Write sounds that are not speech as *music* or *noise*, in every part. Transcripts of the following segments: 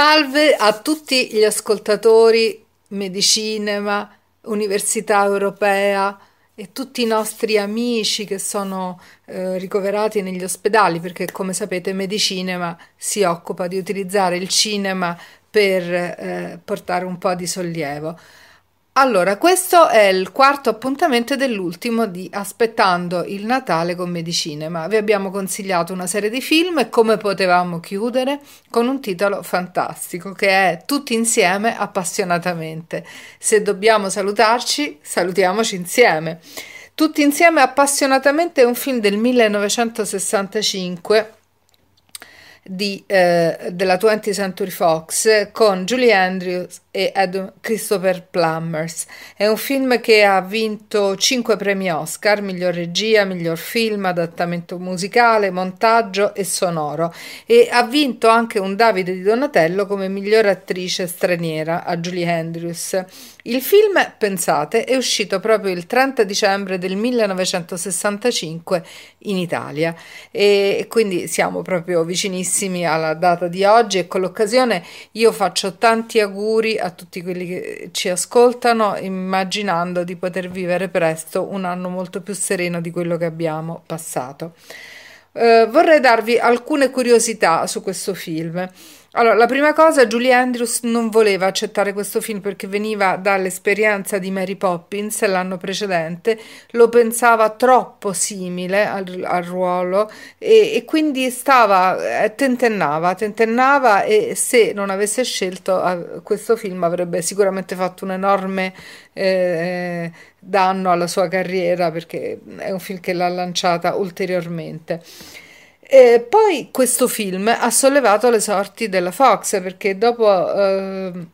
Salve a tutti gli ascoltatori Medicinema, Università Europea e tutti i nostri amici che sono eh, ricoverati negli ospedali perché come sapete Medicinema si occupa di utilizzare il cinema per eh, portare un po' di sollievo. Allora, questo è il quarto appuntamento dell'ultimo di Aspettando il Natale con Medicinema. Vi abbiamo consigliato una serie di film e come potevamo chiudere con un titolo fantastico che è Tutti insieme appassionatamente. Se dobbiamo salutarci, salutiamoci insieme. Tutti insieme appassionatamente è un film del 1965 di, eh, della 20th Century Fox con Julie Andrews e Adam Christopher Plumbers. È un film che ha vinto 5 premi Oscar, miglior regia, miglior film, adattamento musicale, montaggio e sonoro e ha vinto anche un Davide di Donatello come miglior attrice straniera a Julie Andrews. Il film, pensate, è uscito proprio il 30 dicembre del 1965 in Italia e quindi siamo proprio vicinissimi alla data di oggi e con l'occasione io faccio tanti auguri a tutti quelli che ci ascoltano immaginando di poter vivere presto un anno molto più sereno di quello che abbiamo passato. Eh, vorrei darvi alcune curiosità su questo film. Allora, la prima cosa, Julie Andrews non voleva accettare questo film perché veniva dall'esperienza di Mary Poppins l'anno precedente, lo pensava troppo simile al, al ruolo e, e, quindi stava, eh, tentennava, tentennava e se non avesse scelto eh, questo film avrebbe sicuramente fatto un enorme eh, danno alla sua carriera perché è un film che l'ha lanciata ulteriormente. E poi questo film ha sollevato le sorti della Fox perché dopo eh,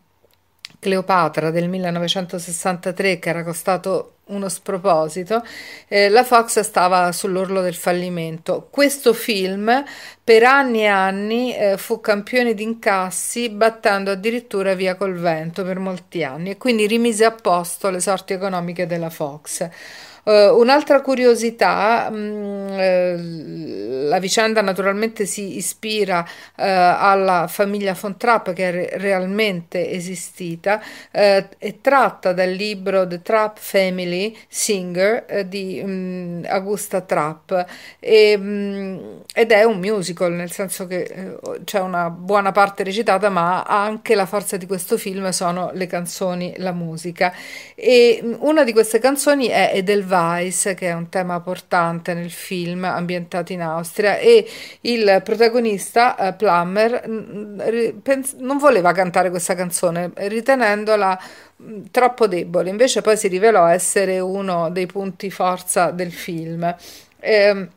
Cleopatra del 1963 che era costato uno sproposito, eh, la Fox stava sull'orlo del fallimento. Questo film per anni e anni eh, fu campione di incassi, battendo addirittura via col vento per molti anni e quindi rimise a posto le sorti economiche della Fox. Uh, un'altra curiosità, mh, mm, eh, la vicenda naturalmente si ispira uh, alla famiglia von Trapp che è re- realmente esistita, uh, è tratta dal libro The Trapp Family Singer di mh, Augusta Trapp e, mh, ed è un musical, nel senso che c'è una buona parte recitata, ma anche la forza di questo film sono le canzoni, la musica. E una di queste canzoni è Edelweiss Vice, che è un tema portante nel film ambientato in Austria, e il protagonista uh, Plummer non voleva cantare questa canzone, ritenendola troppo debole, invece poi si rivelò essere uno dei punti forza del film. Eh,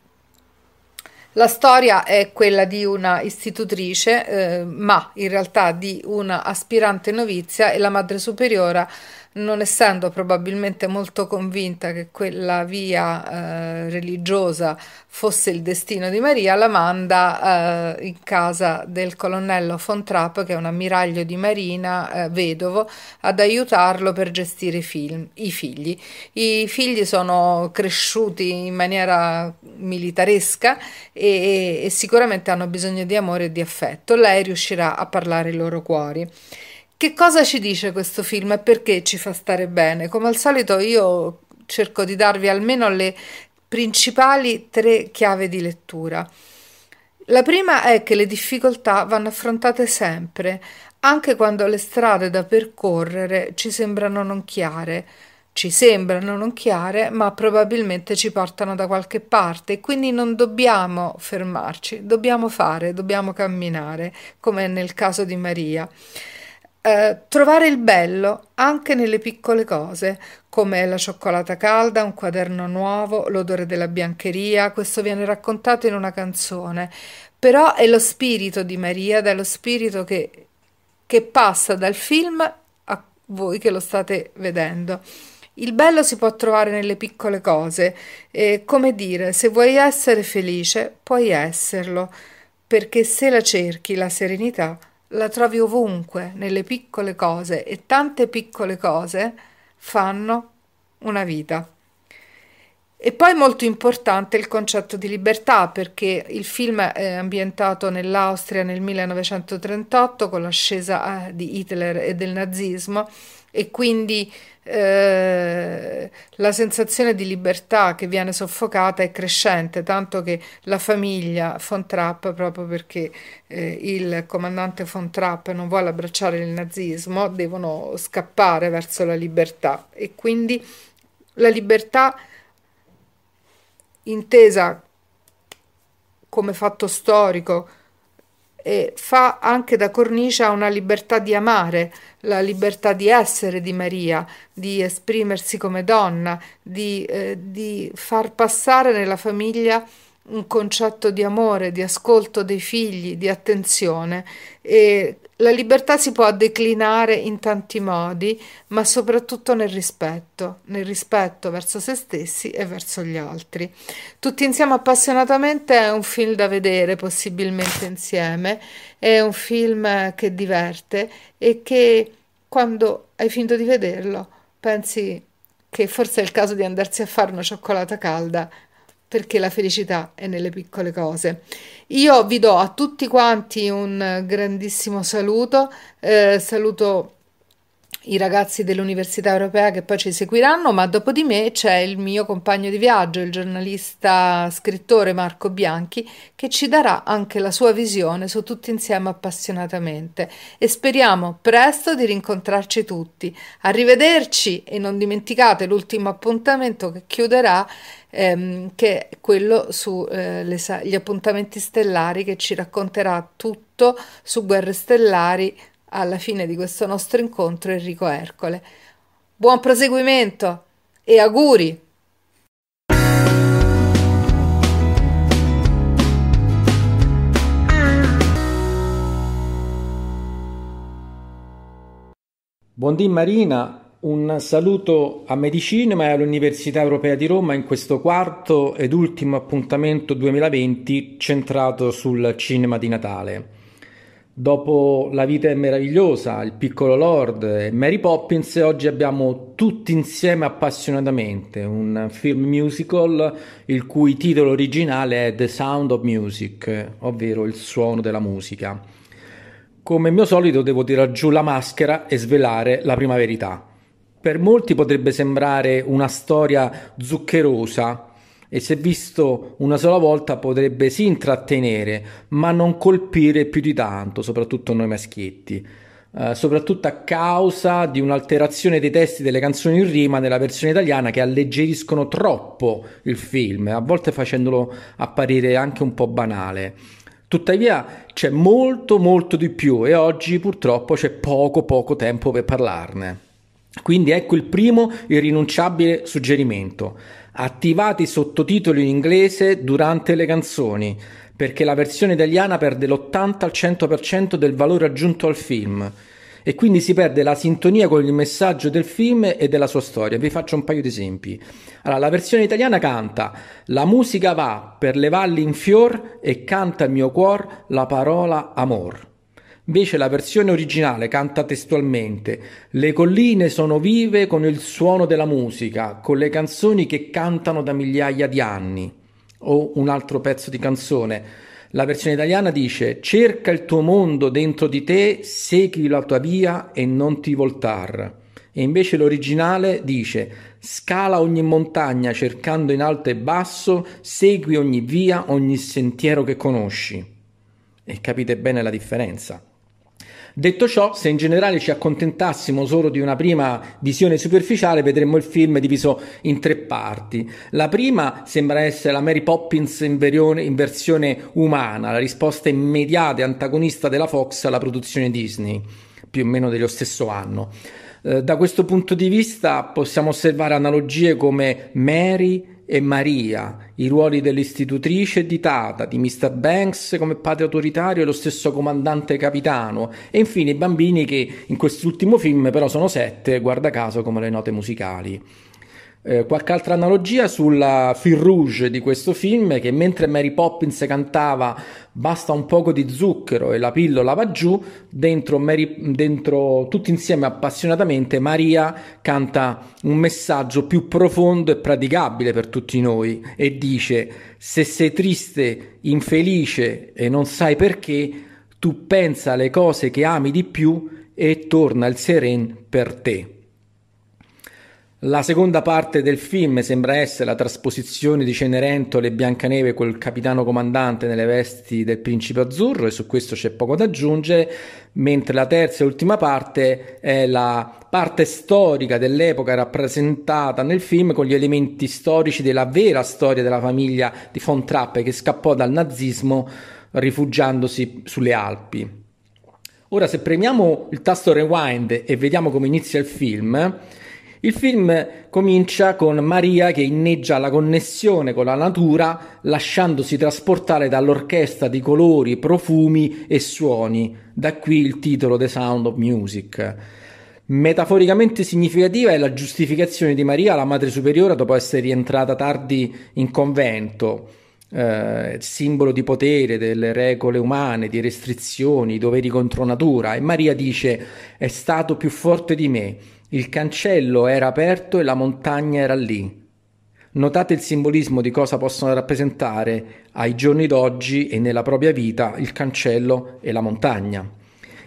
la storia è quella di una istitutrice, eh, ma in realtà di una aspirante novizia e la madre superiora non essendo probabilmente molto convinta che quella via eh, religiosa fosse il destino di Maria, la manda eh, in casa del colonnello von Trapp, che è un ammiraglio di marina, eh, vedovo, ad aiutarlo per gestire i, film, i figli. I figli sono cresciuti in maniera militaresca e, e sicuramente hanno bisogno di amore e di affetto. Lei riuscirà a parlare i loro cuori. Che cosa ci dice questo film e perché ci fa stare bene? Come al solito io cerco di darvi almeno le principali tre chiavi di lettura. La prima è che le difficoltà vanno affrontate sempre, anche quando le strade da percorrere ci sembrano non chiare. Ci sembrano non chiare, ma probabilmente ci portano da qualche parte quindi non dobbiamo fermarci, dobbiamo fare, dobbiamo camminare, come nel caso di Maria. Eh, trovare il bello anche nelle piccole cose, come la cioccolata calda, un quaderno nuovo, l'odore della biancheria, questo viene raccontato in una canzone, però è lo spirito di Maria, ed è lo spirito che, che passa dal film a voi che lo state vedendo. Il bello si può trovare nelle piccole cose, e come dire, se vuoi essere felice, puoi esserlo, perché se la cerchi la serenità, la trovi ovunque, nelle piccole cose e tante piccole cose fanno una vita. E poi molto importante il concetto di libertà, perché il film è ambientato nell'Austria nel 1938 con l'ascesa eh, di Hitler e del nazismo e quindi eh, la sensazione di libertà che viene soffocata è crescente, tanto che la famiglia von Trapp, proprio perché eh, il comandante von Trapp non vuole abbracciare il nazismo, devono scappare verso la libertà. E quindi la libertà intesa come fatto storico e fa anche da cornice a una libertà di amare, la libertà di essere di Maria, di esprimersi come donna, di, eh, di far passare nella famiglia un concetto di amore, di ascolto dei figli, di attenzione. E la libertà si può declinare in tanti modi, ma soprattutto nel rispetto, nel rispetto verso se stessi e verso gli altri. Tutti insieme appassionatamente è un film da vedere, possibilmente insieme, è un film che diverte e che quando hai finito di vederlo pensi che forse è il caso di andarsi a fare una cioccolata calda perché la felicità è nelle piccole cose. Io vi do a tutti quanti un grandissimo saluto, eh, saluto i ragazzi dell'Università Europea che poi ci seguiranno, ma dopo di me c'è il mio compagno di viaggio, il giornalista scrittore Marco Bianchi, che ci darà anche la sua visione su tutti insieme appassionatamente e speriamo presto di rincontrarci tutti. Arrivederci e non dimenticate l'ultimo appuntamento che chiuderà ehm, che è quello sugli eh, appuntamenti stellari che ci racconterà tutto su Guerre Stellari alla fine di questo nostro incontro Enrico Ercole. Buon proseguimento e auguri! Buondì Marina, un saluto a Medicinema e all'Università Europea di Roma in questo quarto ed ultimo appuntamento 2020 centrato sul cinema di Natale. Dopo La vita è meravigliosa, Il piccolo Lord e Mary Poppins, oggi abbiamo tutti insieme appassionatamente un film musical il cui titolo originale è The Sound of Music, ovvero il suono della musica. Come mio solito devo tirare giù la maschera e svelare la prima verità. Per molti potrebbe sembrare una storia zuccherosa, e se visto una sola volta potrebbe sì intrattenere, ma non colpire più di tanto, soprattutto noi maschietti. Uh, soprattutto a causa di un'alterazione dei testi delle canzoni in rima nella versione italiana che alleggeriscono troppo il film, a volte facendolo apparire anche un po' banale. Tuttavia c'è molto molto di più e oggi purtroppo c'è poco poco tempo per parlarne. Quindi ecco il primo irrinunciabile suggerimento attivati sottotitoli in inglese durante le canzoni, perché la versione italiana perde l'80 al 100% del valore aggiunto al film e quindi si perde la sintonia con il messaggio del film e della sua storia. Vi faccio un paio di esempi. Allora, la versione italiana canta La musica va per le valli in fior e canta il mio cuor la parola amor. Invece la versione originale canta testualmente Le colline sono vive con il suono della musica, con le canzoni che cantano da migliaia di anni. O un altro pezzo di canzone. La versione italiana dice Cerca il tuo mondo dentro di te, segui la tua via e non ti voltar. E invece l'originale dice Scala ogni montagna cercando in alto e basso, segui ogni via, ogni sentiero che conosci. E capite bene la differenza. Detto ciò, se in generale ci accontentassimo solo di una prima visione superficiale, vedremmo il film diviso in tre parti. La prima sembra essere la Mary Poppins in, verione, in versione umana, la risposta immediata e antagonista della Fox alla produzione Disney, più o meno dello stesso anno. Eh, da questo punto di vista possiamo osservare analogie come Mary e Maria, i ruoli dell'istitutrice e di Tata, di Mr. Banks come padre autoritario e lo stesso comandante capitano, e infine i bambini che in quest'ultimo film però sono sette, guarda caso come le note musicali. Eh, qualche altra analogia sulla fil rouge di questo film che mentre Mary Poppins cantava basta un poco di zucchero e la pillola va giù, dentro, Mary, dentro tutti insieme appassionatamente Maria canta un messaggio più profondo e praticabile per tutti noi e dice se sei triste, infelice e non sai perché, tu pensa alle cose che ami di più e torna il seren per te. La seconda parte del film sembra essere la trasposizione di Cenerentola e Biancaneve col capitano comandante nelle vesti del principe azzurro e su questo c'è poco da aggiungere, mentre la terza e ultima parte è la parte storica dell'epoca rappresentata nel film con gli elementi storici della vera storia della famiglia di von Trappe che scappò dal nazismo rifugiandosi sulle Alpi. Ora se premiamo il tasto rewind e vediamo come inizia il film, il film comincia con Maria che inneggia la connessione con la natura lasciandosi trasportare dall'orchestra di colori, profumi e suoni, da qui il titolo The Sound of Music. Metaforicamente significativa è la giustificazione di Maria, la Madre Superiore, dopo essere rientrata tardi in convento, eh, simbolo di potere, delle regole umane, di restrizioni, doveri contro natura. E Maria dice: È stato più forte di me il cancello era aperto e la montagna era lì. Notate il simbolismo di cosa possono rappresentare ai giorni d'oggi e nella propria vita il cancello e la montagna.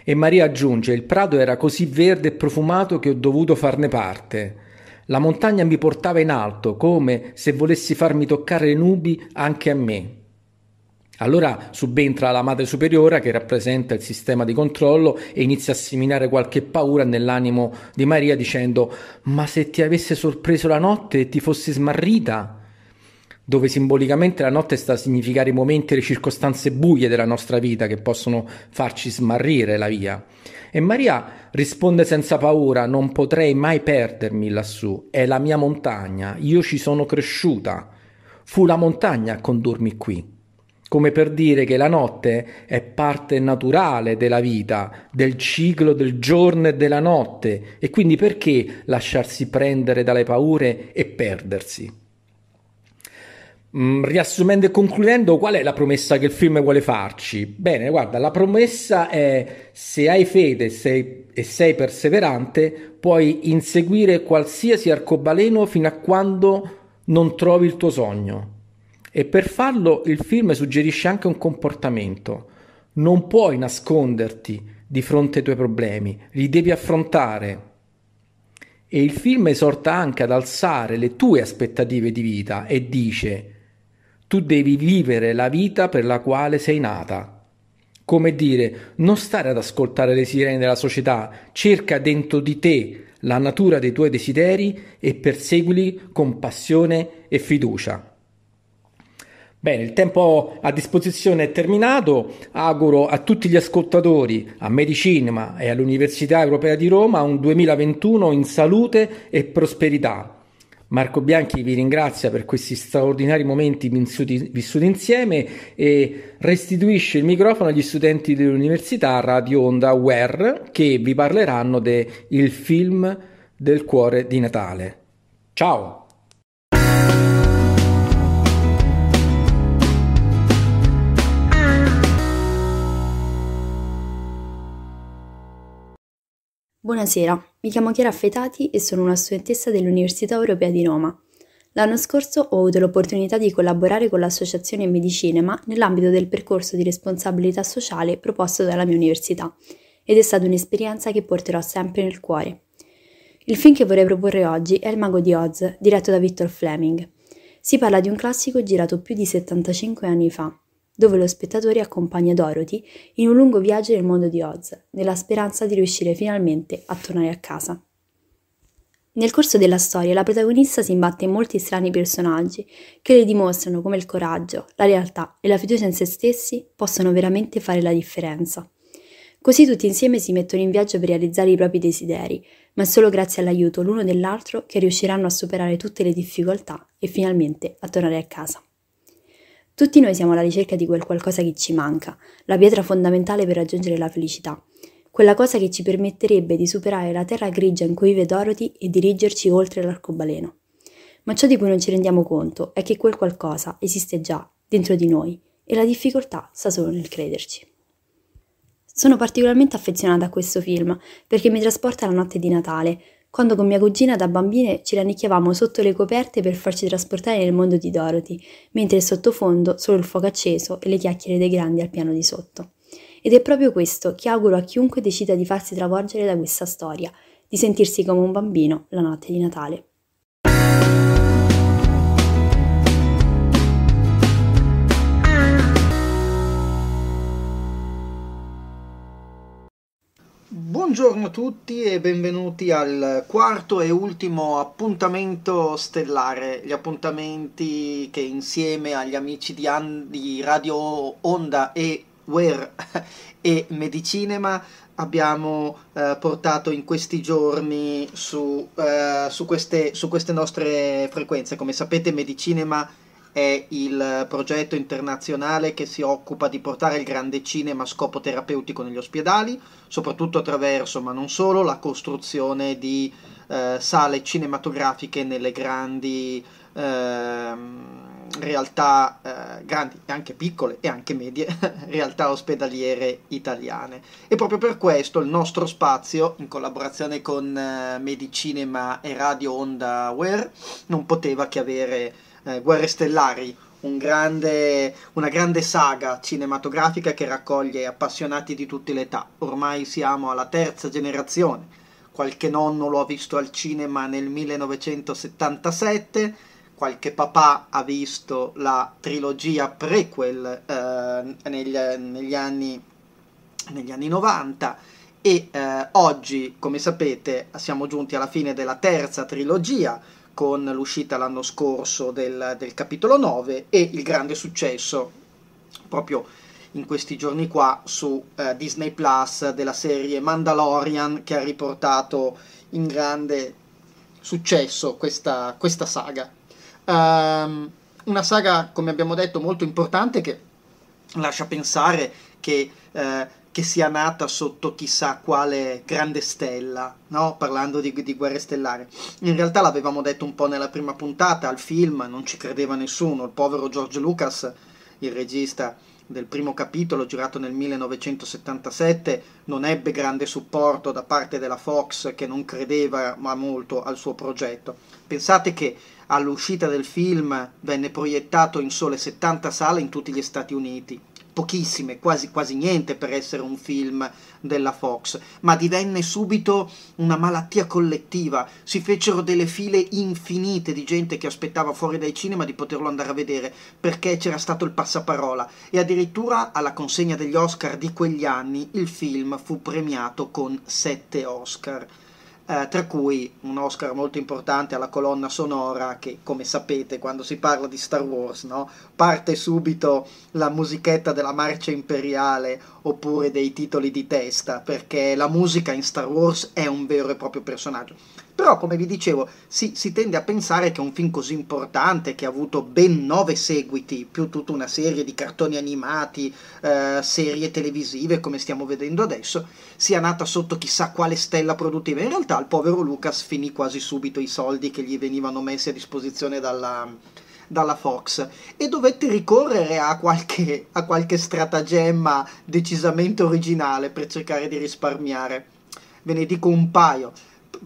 E Maria aggiunge: Il prato era così verde e profumato che ho dovuto farne parte. La montagna mi portava in alto, come se volessi farmi toccare le nubi anche a me. Allora subentra la madre superiore che rappresenta il sistema di controllo e inizia a seminare qualche paura nell'animo di Maria dicendo ma se ti avesse sorpreso la notte e ti fossi smarrita? Dove simbolicamente la notte sta a significare i momenti e le circostanze buie della nostra vita che possono farci smarrire la via. E Maria risponde senza paura, non potrei mai perdermi lassù, è la mia montagna, io ci sono cresciuta. Fu la montagna a condurmi qui come per dire che la notte è parte naturale della vita, del ciclo del giorno e della notte, e quindi perché lasciarsi prendere dalle paure e perdersi? Mm, riassumendo e concludendo, qual è la promessa che il film vuole farci? Bene, guarda, la promessa è se hai fede sei, e sei perseverante, puoi inseguire qualsiasi arcobaleno fino a quando non trovi il tuo sogno. E per farlo il film suggerisce anche un comportamento. Non puoi nasconderti di fronte ai tuoi problemi, li devi affrontare. E il film esorta anche ad alzare le tue aspettative di vita e dice tu devi vivere la vita per la quale sei nata. Come dire, non stare ad ascoltare le sirene della società, cerca dentro di te la natura dei tuoi desideri e perseguili con passione e fiducia. Bene, il tempo a disposizione è terminato. Auguro a tutti gli ascoltatori, a Medicinema e all'Università Europea di Roma un 2021 in salute e prosperità. Marco Bianchi vi ringrazia per questi straordinari momenti vissuti, vissuti insieme e restituisce il microfono agli studenti dell'Università Radio Onda WER che vi parleranno del film del cuore di Natale. Ciao! Buonasera, mi chiamo Chiara Affetati e sono una studentessa dell'Università Europea di Roma. L'anno scorso ho avuto l'opportunità di collaborare con l'Associazione Medicinema nell'ambito del percorso di responsabilità sociale proposto dalla mia università ed è stata un'esperienza che porterò sempre nel cuore. Il film che vorrei proporre oggi è Il Mago di Oz, diretto da Victor Fleming. Si parla di un classico girato più di 75 anni fa dove lo spettatore accompagna Dorothy in un lungo viaggio nel mondo di Oz, nella speranza di riuscire finalmente a tornare a casa. Nel corso della storia la protagonista si imbatte in molti strani personaggi che le dimostrano come il coraggio, la realtà e la fiducia in se stessi possono veramente fare la differenza. Così tutti insieme si mettono in viaggio per realizzare i propri desideri, ma è solo grazie all'aiuto l'uno dell'altro che riusciranno a superare tutte le difficoltà e finalmente a tornare a casa. Tutti noi siamo alla ricerca di quel qualcosa che ci manca, la pietra fondamentale per raggiungere la felicità, quella cosa che ci permetterebbe di superare la terra grigia in cui vive Dorothy e dirigerci oltre l'arcobaleno. Ma ciò di cui non ci rendiamo conto è che quel qualcosa esiste già dentro di noi e la difficoltà sta solo nel crederci. Sono particolarmente affezionata a questo film perché mi trasporta alla notte di Natale, quando con mia cugina da bambine ci rannicchiavamo sotto le coperte per farci trasportare nel mondo di Dorothy, mentre sottofondo solo il fuoco acceso e le chiacchiere dei grandi al piano di sotto. Ed è proprio questo che auguro a chiunque decida di farsi travolgere da questa storia, di sentirsi come un bambino la notte di Natale. Buongiorno a tutti e benvenuti al quarto e ultimo appuntamento stellare, gli appuntamenti che insieme agli amici di, An- di Radio Onda e Where *laughs* e Medicinema abbiamo eh, portato in questi giorni su, eh, su, queste, su queste nostre frequenze. Come sapete Medicinema il progetto internazionale che si occupa di portare il grande cinema a scopo terapeutico negli ospedali, soprattutto attraverso, ma non solo, la costruzione di eh, sale cinematografiche nelle grandi eh, realtà, eh, grandi e anche piccole e anche medie, *laughs* realtà ospedaliere italiane. E proprio per questo il nostro spazio, in collaborazione con eh, Medicinema e Radio Onda Wear, non poteva che avere eh, Guerre Stellari, un grande, una grande saga cinematografica che raccoglie appassionati di tutte le età. Ormai siamo alla terza generazione. Qualche nonno lo ha visto al cinema nel 1977, qualche papà ha visto la trilogia prequel eh, negli, negli, anni, negli, anni, 90 e eh, oggi, come sapete, siamo giunti alla fine della terza trilogia con l'uscita l'anno scorso del, del capitolo 9 e il grande successo proprio in questi giorni qua su uh, Disney Plus della serie Mandalorian che ha riportato in grande successo questa, questa saga. Um, una saga, come abbiamo detto, molto importante che lascia pensare che uh, che sia nata sotto chissà quale grande stella, no? parlando di, di, guerre stellari. In realtà l'avevamo detto un po' nella prima puntata, al film non ci credeva nessuno, il povero George Lucas, il regista del primo capitolo girato nel 1977, non ebbe grande supporto da parte della Fox che non credeva ma molto al suo progetto. Pensate che all'uscita del film venne proiettato in sole 70 sale in tutti gli Stati Uniti pochissime, quasi, quasi niente per essere un film della Fox, ma divenne subito una malattia collettiva. Si fecero delle file infinite di gente che aspettava fuori dai cinema di poterlo andare a vedere perché c'era stato il passaparola e addirittura alla consegna degli Oscar di quegli anni il film fu premiato con sette Oscar eh, tra cui un Oscar molto importante alla colonna sonora che, come sapete, quando si parla di Star Wars, no? parte subito la musichetta della marcia imperiale oppure dei titoli di testa, perché la musica in Star Wars è un vero e proprio personaggio. Però, come vi dicevo, si, si, tende a pensare che un film così importante, che ha avuto ben nove seguiti, più tutta una serie di cartoni animati, eh, serie televisive, come stiamo vedendo adesso, sia nata sotto chissà quale stella produttiva. In realtà il povero Lucas finì quasi subito i soldi che gli venivano messi a disposizione dalla, dalla Fox e dovette ricorrere a qualche, a qualche stratagemma decisamente originale per cercare di risparmiare. Ve ne dico un paio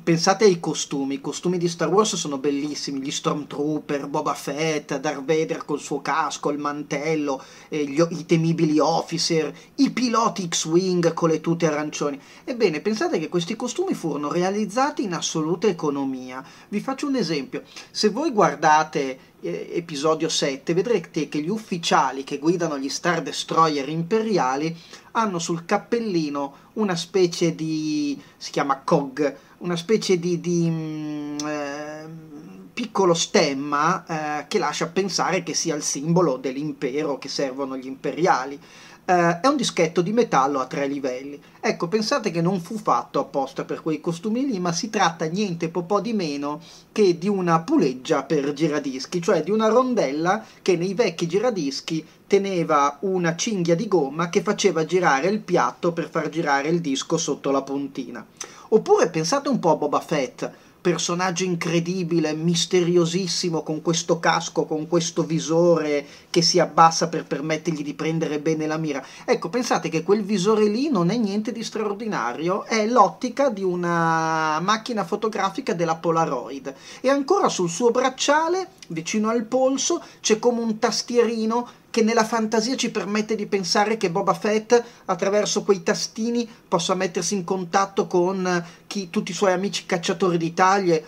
pensate ai costumi, i costumi di Star Wars sono bellissimi, gli Stormtrooper, Boba Fett, Darth Vader col suo casco, il mantello, eh, gli, i temibili officer, i piloti X-Wing con le tute arancioni. Ebbene, pensate che questi costumi furono realizzati in assoluta economia. Vi faccio un esempio, se voi guardate eh, episodio 7 vedrete che gli ufficiali che guidano gli Star Destroyer imperiali hanno sul cappellino una specie di... si chiama COG, una specie di, di mm, eh, piccolo stemma eh, che lascia pensare che sia il simbolo dell'impero che servono gli imperiali. Uh, è un dischetto di metallo a tre livelli. Ecco, pensate che non fu fatto apposta per quei costumi lì, ma si tratta niente po' di meno che di una puleggia per giradischi, cioè di una rondella che nei vecchi giradischi teneva una cinghia di gomma che faceva girare il piatto per far girare il disco sotto la puntina. Oppure pensate un po' a Boba Fett, personaggio incredibile, misteriosissimo, con questo casco, con questo visore che si abbassa per permettergli di prendere bene la mira. Ecco, pensate che quel visore lì non è niente di straordinario, è l'ottica di una macchina fotografica della Polaroid. E ancora sul suo bracciale, vicino al polso, c'è come un tastierino che nella fantasia ci permette di pensare che Boba Fett attraverso quei tastini possa mettersi in contatto con chi, tutti i suoi amici cacciatori di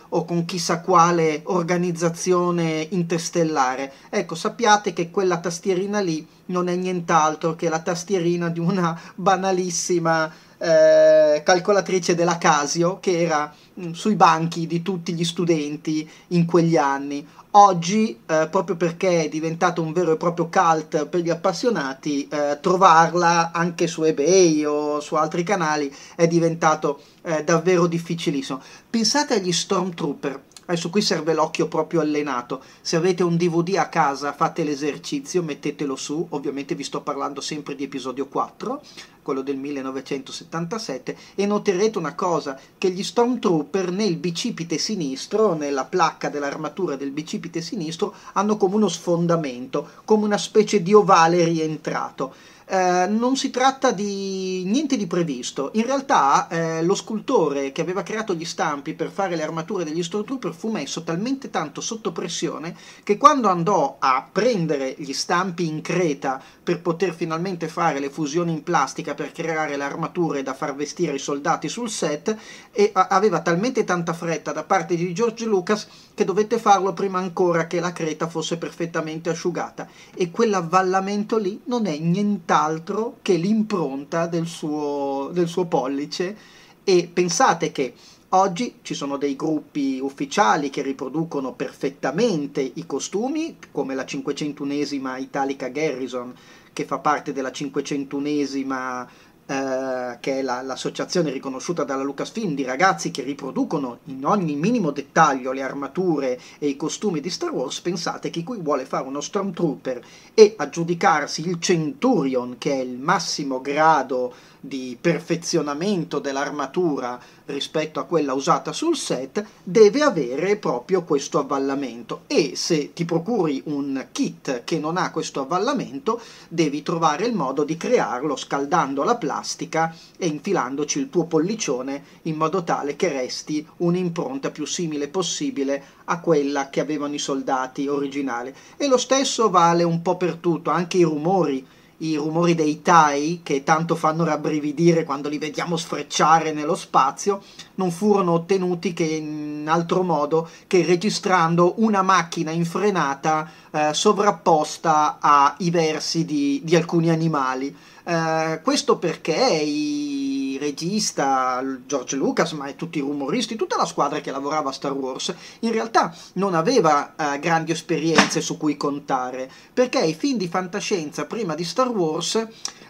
o con chissà quale organizzazione interstellare. Ecco, sappiate che quella tastierina lì non è nient'altro che la tastierina di una banalissima eh, calcolatrice della Casio che era mh, mm, sui banchi di tutti gli studenti in quegli anni. Oggi, eh, proprio perché è diventato un vero e proprio cult per gli appassionati, eh, trovarla anche su eBay o su altri canali è diventato eh, davvero difficilissimo. Pensate agli Stormtrooper. Adesso qui serve l'occhio proprio allenato. Se avete un DVD a casa, fate l'esercizio, mettetelo su. Ovviamente vi sto parlando sempre di episodio 4 quello del 1977, e noterete una cosa, che gli Stormtrooper nel bicipite sinistro, nella placca dell'armatura del bicipite sinistro, hanno come uno sfondamento, come una specie di ovale rientrato. Eh, non si tratta di niente di previsto. In realtà eh, lo scultore che aveva creato gli stampi per fare le armature degli Stormtrooper fu messo talmente tanto sotto pressione che quando andò a prendere gli stampi in creta per poter finalmente fare le fusioni in plastica per creare le armature da far vestire i soldati sul set e aveva talmente tanta fretta da parte di George Lucas che dovette farlo prima ancora che la creta fosse perfettamente asciugata. E quell'avvallamento lì non è nient'altro che l'impronta del suo, del suo pollice. E pensate che Oggi ci sono dei gruppi ufficiali che riproducono perfettamente i costumi, come la 501esima Italica Garrison, che fa parte della 501esima eh, che è la, l'associazione riconosciuta dalla Lucasfilm di ragazzi che riproducono in ogni minimo dettaglio le armature e i costumi di Star Wars, pensate che chi vuole fare uno Stormtrooper e aggiudicarsi il Centurion, che è il massimo grado di perfezionamento dell'armatura rispetto a quella usata sul set, deve avere proprio questo avvallamento e se ti procuri un kit che non ha questo avvallamento, devi trovare il modo di crearlo scaldando la plastica e infilandoci il tuo pollicione in modo tale che resti un'impronta più simile possibile a quella che avevano i soldati originali. E lo stesso vale un po' per tutto, anche i rumori i rumori dei tai, che tanto fanno rabbrividire quando li vediamo sfrecciare nello spazio, non furono ottenuti che in altro modo che registrando una macchina infrenata eh, sovrapposta ai versi di, di alcuni animali. Eh, questo perché il regista George Lucas, ma e tutti i rumoristi, tutta la squadra che lavorava a Star Wars, in realtà non aveva eh, grandi esperienze su cui contare, perché i film di fantascienza prima di Star Wars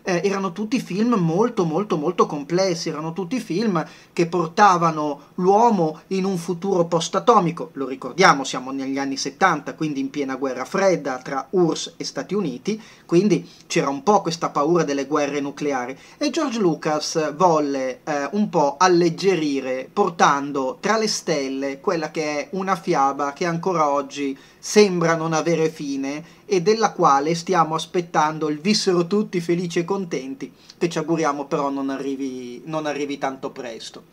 eh, erano tutti film molto molto molto complessi, erano tutti film che portavano l'uomo in un futuro post-atomico, lo ricordiamo, siamo negli anni 70, quindi in piena guerra fredda tra URSS e Stati Uniti, quindi c'era un po' questa paura delle guerre nucleari. E George Lucas volle eh, un po' alleggerire portando tra le stelle quella che è una fiaba che ancora oggi sembra non avere fine e della quale stiamo aspettando il vissero tutti felici e contenti, che ci auguriamo però non arrivi, non arrivi tanto presto.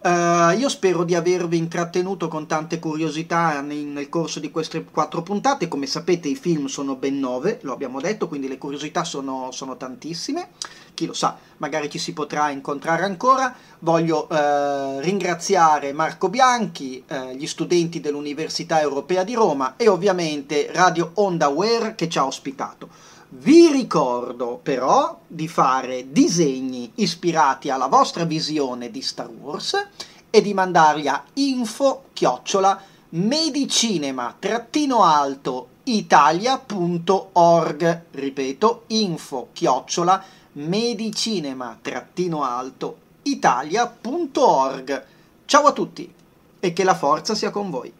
Uh, io spero di avervi intrattenuto con tante curiosità nel, nel corso di queste quattro puntate. Come sapete, i film sono ben nove, lo abbiamo detto, quindi le curiosità sono, sono tantissime. Chi lo sa, magari ci si potrà incontrare ancora. Voglio uh, ringraziare Marco Bianchi, uh, gli studenti dell'Università Europea di Roma e ovviamente Radio Onda Aware che ci ha ospitato. Vi ricordo però di fare disegni ispirati alla vostra visione di Star Wars e di mandarli a info chiocciola medicinema-alto italia.org ripeto info chiocciola medicinema-alto italia.org ciao a tutti e che la forza sia con voi